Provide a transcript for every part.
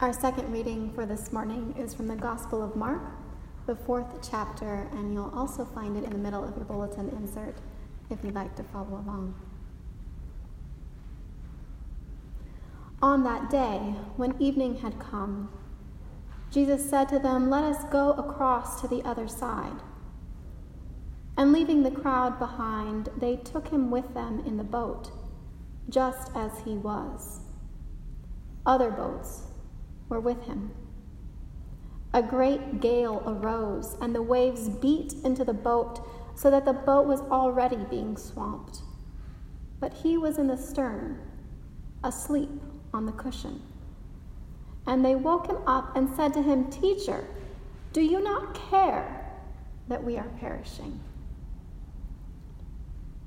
Our second reading for this morning is from the Gospel of Mark, the fourth chapter, and you'll also find it in the middle of your bulletin insert if you'd like to follow along. On that day, when evening had come, Jesus said to them, Let us go across to the other side. And leaving the crowd behind, they took him with them in the boat, just as he was. Other boats were with him. A great gale arose, and the waves beat into the boat so that the boat was already being swamped. But he was in the stern, asleep on the cushion. And they woke him up and said to him, Teacher, do you not care that we are perishing?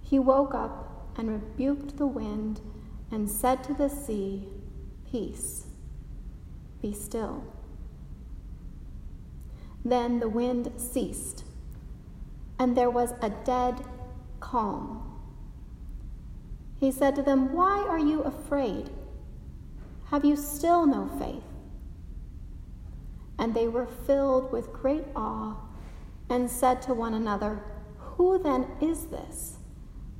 He woke up and rebuked the wind and said to the sea, Peace be still. Then the wind ceased, and there was a dead calm. He said to them, Why are you afraid? Have you still no faith? And they were filled with great awe and said to one another, Who then is this,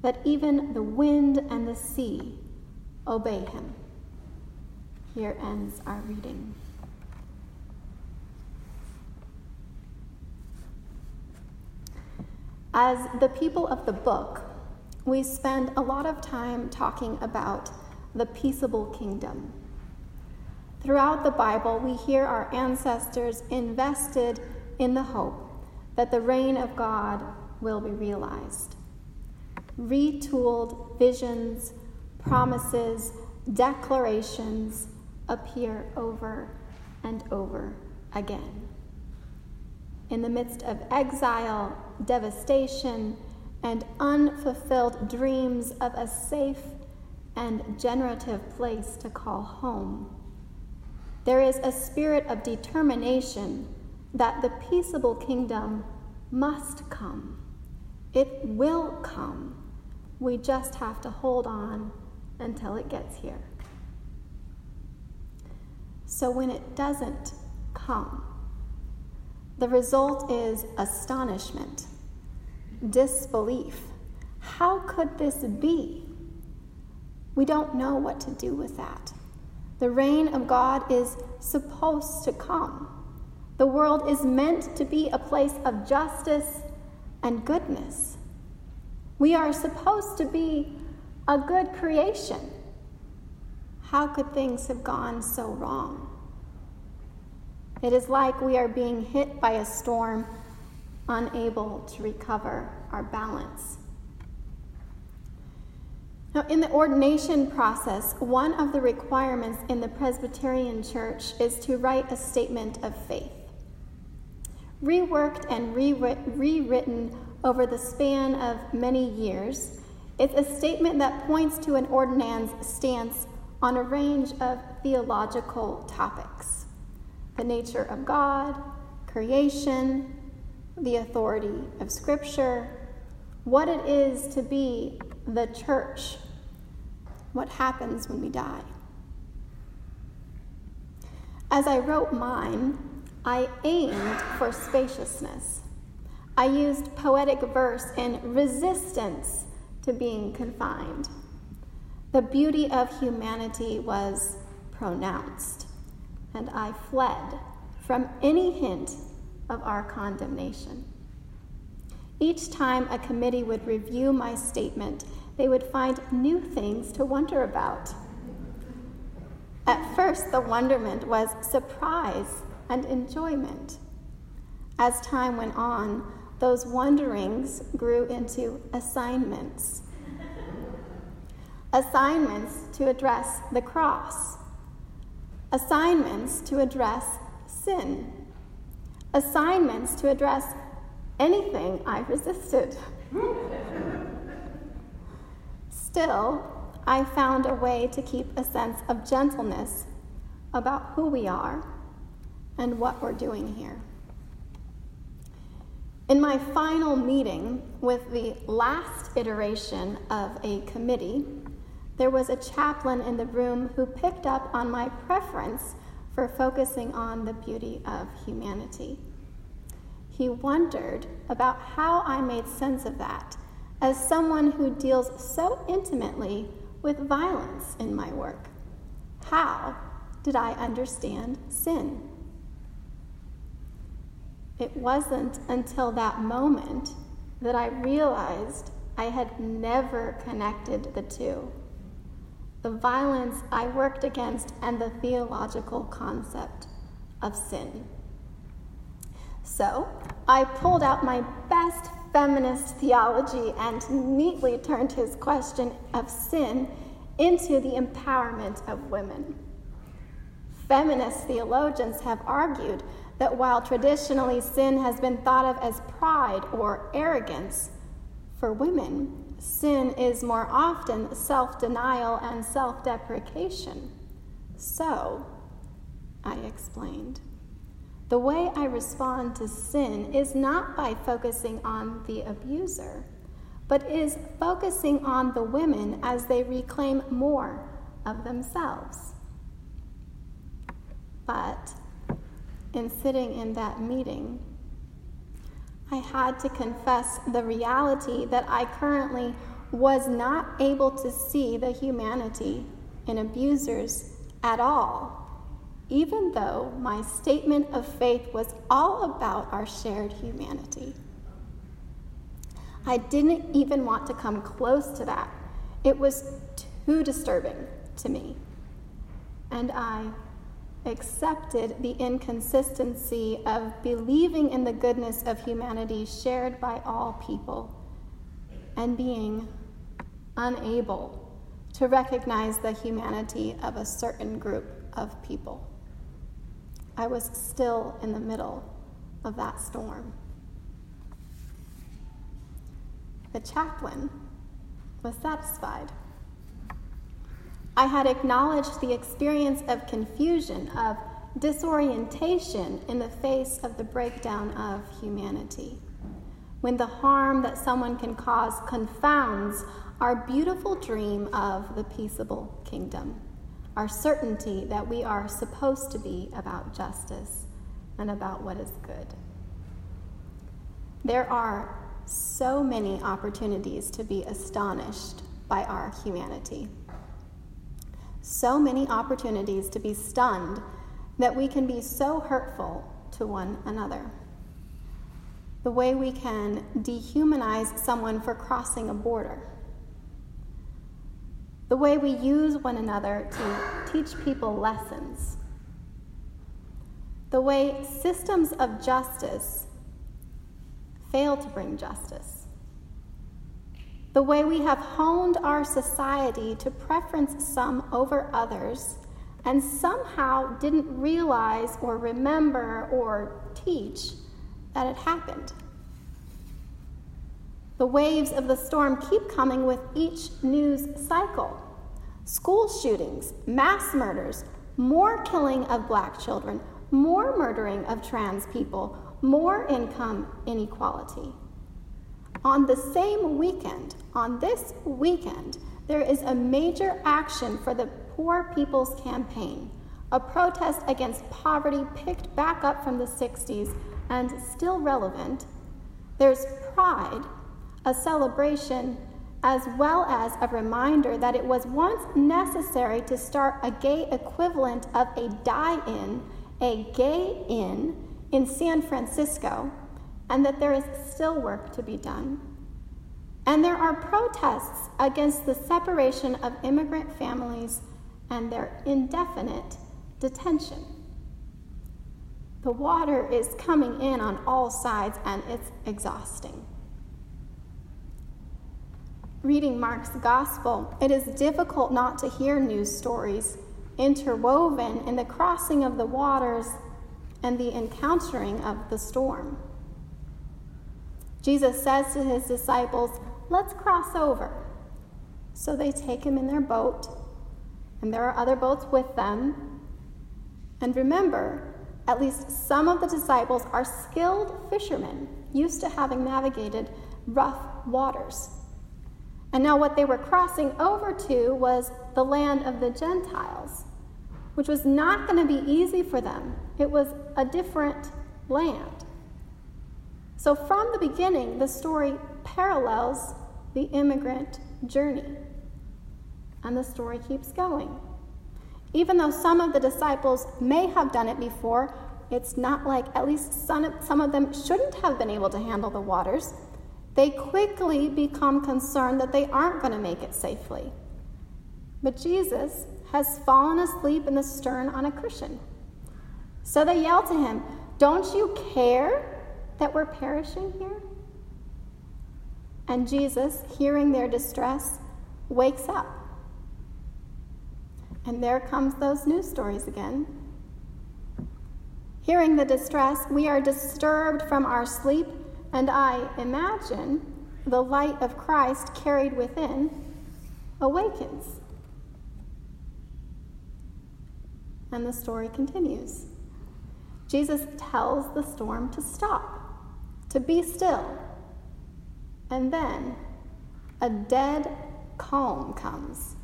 that even the wind and the sea obey him? Here ends our reading. As the people of the book, we spend a lot of time talking about the peaceable kingdom. Throughout the Bible, we hear our ancestors invested in the hope that the reign of God will be realized. Retooled visions, promises, declarations, appear over and over again. In the midst of exile, devastation, and unfulfilled dreams of a safe and generative place to call home, there is a spirit of determination that the peaceable kingdom must come. It will come. We just have to hold on until it gets here. So when it doesn't come, the result is astonishment, disbelief. How could this be? We don't know what to do with that. The reign of God is supposed to come. The world is meant to be a place of justice and goodness. We are supposed to be a good creation. How could things have gone so wrong? It is like we are being hit by a storm, unable to recover our balance. Now, in the ordination process, one of the requirements in the Presbyterian Church is to write a statement of faith. Reworked and rewritten over the span of many years, it's a statement that points to an ordinand's stance on a range of theological topics the nature of God, creation, the authority of Scripture, what it is to be the church, what happens when we die. As I wrote mine, I aimed for spaciousness. I used poetic verse in resistance to being confined. The beauty of humanity was pronounced, and I fled from any hint of our condemnation. Each time a committee would review my statement, they would find new things to wonder about. At first, the wonderment was surprise and enjoyment. As time went on, those wonderings grew into assignments assignments to address the cross, assignments to address sin, assignments to address anything I resisted. Still, I found a way to keep a sense of gentleness about who we are and what we're doing here. In my final meeting with the last iteration of a committee, there was a chaplain in the room who picked up on my preference for focusing on the beauty of humanity. He wondered about how I made sense of that as someone who deals so intimately with violence in my work. How did I understand sin? It wasn't until that moment that I realized I had never connected the two the violence I worked against and the theological concept of sin. So I pulled out my best feminist theology and neatly turned his question of sin into the empowerment of women. Feminist theologians have argued that while traditionally sin has been thought of as pride or arrogance, for women, sin is more often self denial and self deprecation. So, I explained, the way I respond to sin is not by focusing on the abuser, but is focusing on the women as they reclaim more of themselves. But in sitting in that meeting, I had to confess the reality that I currently was not able to see the humanity in abusers at all, even though my statement of faith was all about our shared humanity. I didn't even want to come close to that. It was too disturbing to me. And I accepted the inconsistency of believing in the goodness of humanity shared by all people and being unable to recognize the humanity of a certain group of people. I was still in the middle of that storm. The chaplain was satisfied. I had acknowledged the experience of confusion, of disorientation in the face of the breakdown of humanity. When the harm that someone can cause confounds our beautiful dream of the peaceable kingdom, our certainty that we are supposed to be about justice and about what is good. There are so many opportunities to be astonished by our humanity so many opportunities to be stunned that we can be so hurtful to one another. The way we can dehumanize someone for crossing a border. The way we use one another to teach people lessons. The way systems of justice fail to bring justice the way we have honed our society to preference some over others and somehow didn't realize or remember or teach that it happened. The waves of the storm keep coming with each news cycle school shootings, mass murders, more killing of black children, more murdering of trans people, more income inequality. On the same weekend, on this weekend, there is a major action for the Poor People's Campaign, a protest against poverty picked back up from the 60s and still relevant. There's pride, a celebration, as well as a reminder that it was once necessary to start a gay equivalent of a die in, a gay inn, in San Francisco and that there is still work to be done. And there are protests against the separation of immigrant families and their indefinite detention. The water is coming in on all sides and it's exhausting. Reading Mark's gospel, it is difficult not to hear news stories interwoven in the crossing of the waters and the encountering of the storm. Jesus says to his disciples, Let's cross over. So they take him in their boat, and there are other boats with them. And remember, at least some of the disciples are skilled fishermen, used to having navigated rough waters. And now, what they were crossing over to was the land of the Gentiles, which was not going to be easy for them. It was a different land. So, from the beginning, the story parallels the immigrant journey. And the story keeps going. Even though some of the disciples may have done it before, it's not like at least some, of them shouldn't have been able to handle the waters. They quickly become concerned that they aren't going to make it safely. But Jesus has fallen asleep in the stern on a cushion. So they yell to him, Don't you care that we're perishing here? And Jesus, hearing their distress, wakes up. And there comes those news stories again. Hearing the distress, we are disturbed from our sleep, and I imagine the light of Christ carried within awakens. And the story continues. Jesus tells the storm to stop, to be still. And then a dead calm comes,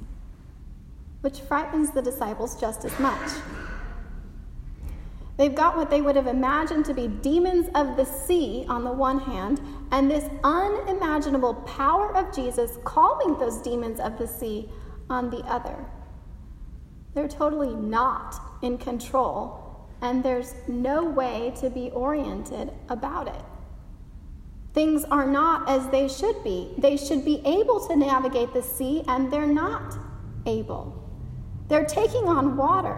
which frightens the disciples just as much. They've got what they would have imagined to be demons of the sea on the one hand, and this unimaginable power of Jesus calming those demons of the sea on the other. They're totally not in control, and there's no way to be oriented about it. Things are not as they should be. They should be able to navigate the sea, and they're not able. They're taking on water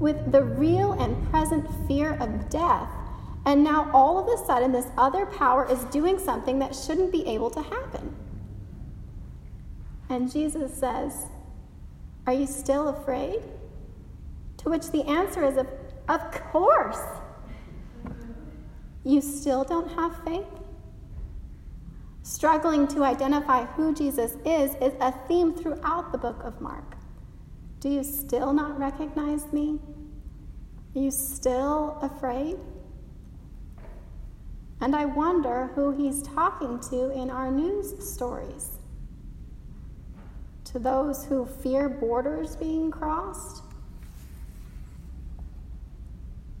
with the real and present fear of death. And now all of a sudden, this other power is doing something that shouldn't be able to happen. And Jesus says, Are you still afraid? To which the answer is, Of, of course. You still don't have faith? Struggling to identify who Jesus is is a theme throughout the book of Mark. Do you still not recognize me? Are you still afraid? And I wonder who he's talking to in our news stories. To those who fear borders being crossed?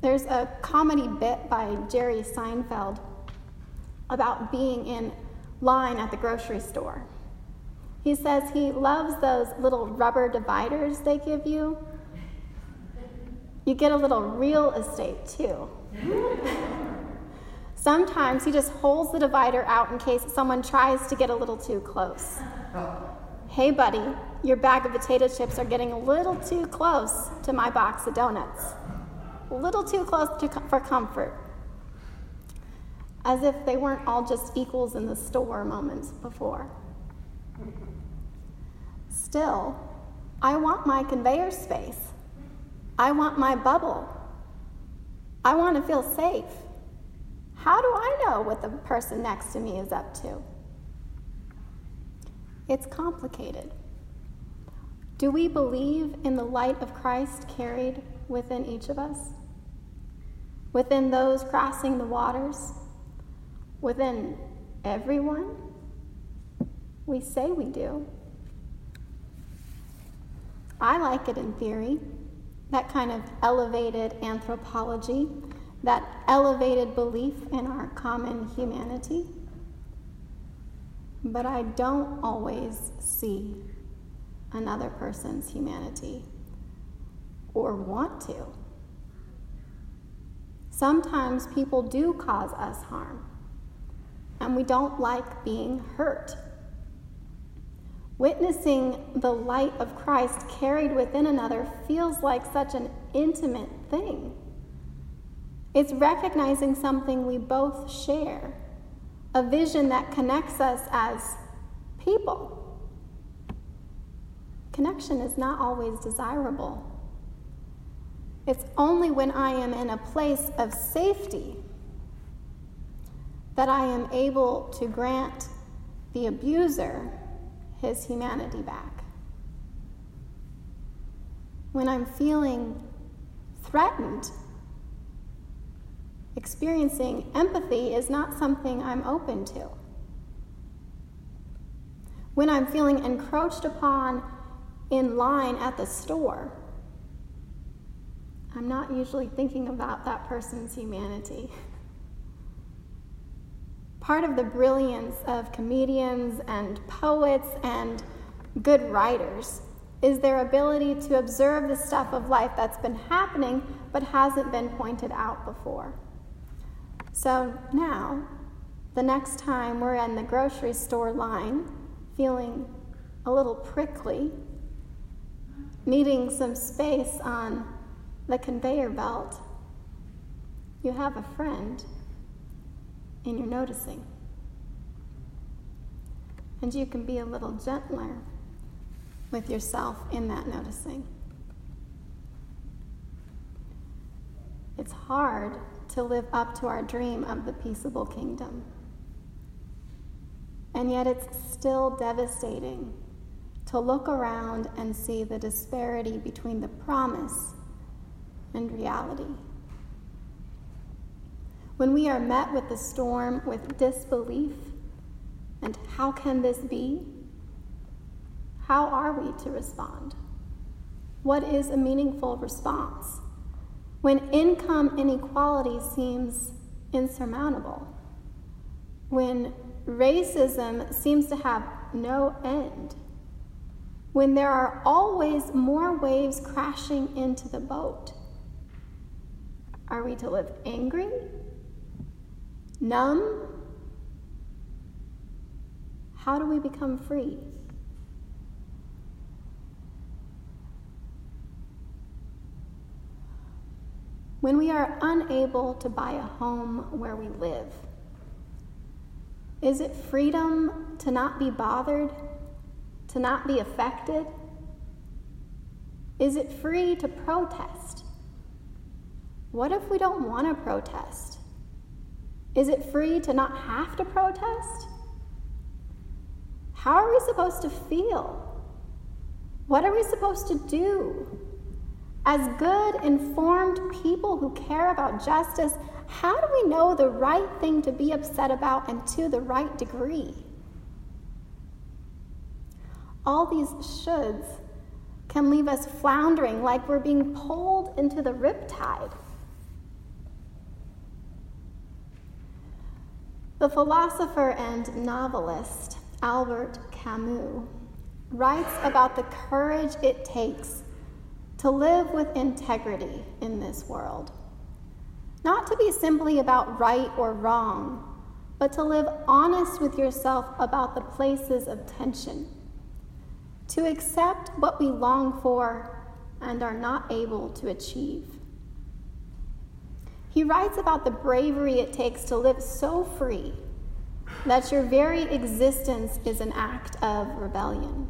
There's a comedy bit by Jerry Seinfeld about being in line at the grocery store. He says he loves those little rubber dividers they give you. You get a little real estate too. Sometimes he just holds the divider out in case someone tries to get a little too close. Hey, buddy, your bag of potato chips are getting a little too close to my box of donuts. A little too close to, for comfort as if they weren't all just equals in the store moments before. Still, I want my conveyor space. I want my bubble. I want to feel safe. How do I know what the person next to me is up to? It's complicated. Do we believe in the light of Christ carried within each of us? Within those crossing the waters? Within everyone? We say we do. I like it in theory, that kind of elevated anthropology, that elevated belief in our common humanity. But I don't always see another person's humanity or want to. Sometimes people do cause us harm and we don't like being hurt. Witnessing the light of Christ carried within another feels like such an intimate thing. It's recognizing something we both share, a vision that connects us as people. Connection is not always desirable. It's only when I am in a place of safety that I am able to grant the abuser his humanity back. When I'm feeling threatened, experiencing empathy is not something I'm open to. When I'm feeling encroached upon in line at the store, I'm not usually thinking about that person's humanity. Part of the brilliance of comedians and poets and good writers is their ability to observe the stuff of life that's been happening but hasn't been pointed out before. So now, the next time we're in the grocery store line feeling a little prickly, needing some space on the conveyor belt, you have a friend you're noticing. And you can be a little gentler with yourself in that noticing. It's hard to live up to our dream of the peaceable kingdom. And yet it's still devastating to look around and see the disparity between the promise and reality. When we are met with the storm with disbelief, and how can this be? How are we to respond? What is a meaningful response? When income inequality seems insurmountable, when racism seems to have no end, when there are always more waves crashing into the boat, are we to live angry? Numb? How do we become free? When we are unable to buy a home where we live, is it freedom to not be bothered, to not be affected? Is it free to protest? What if we don't want to protest? Is it free to not have to protest? How are we supposed to feel? What are we supposed to do? As good, informed people who care about justice, how do we know the right thing to be upset about and to the right degree? All these shoulds can leave us floundering like we're being pulled into the riptide. The philosopher and novelist Albert Camus writes about the courage it takes to live with integrity in this world. Not to be simply about right or wrong, but to live honest with yourself about the places of tension. To accept what we long for and are not able to achieve. He writes about the bravery it takes to live so free that your very existence is an act of rebellion.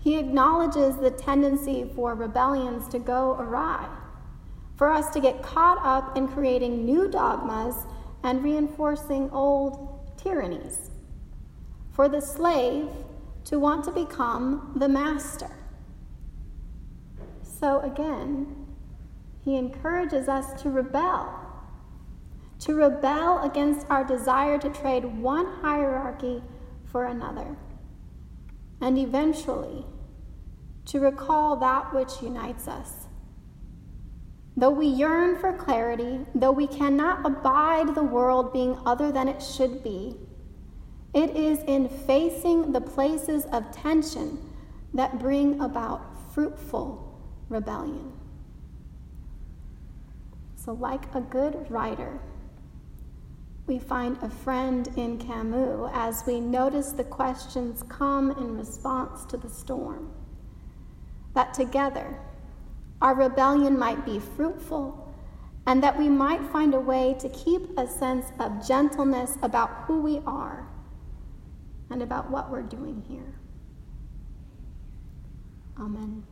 He acknowledges the tendency for rebellions to go awry, for us to get caught up in creating new dogmas and reinforcing old tyrannies, for the slave to want to become the master. So again, he encourages us to rebel, to rebel against our desire to trade one hierarchy for another and eventually to recall that which unites us. Though we yearn for clarity, though we cannot abide the world being other than it should be, it is in facing the places of tension that bring about fruitful rebellion. So, like a good writer, we find a friend in Camus as we notice the questions come in response to the storm. That together, our rebellion might be fruitful, and that we might find a way to keep a sense of gentleness about who we are and about what we're doing here. Amen.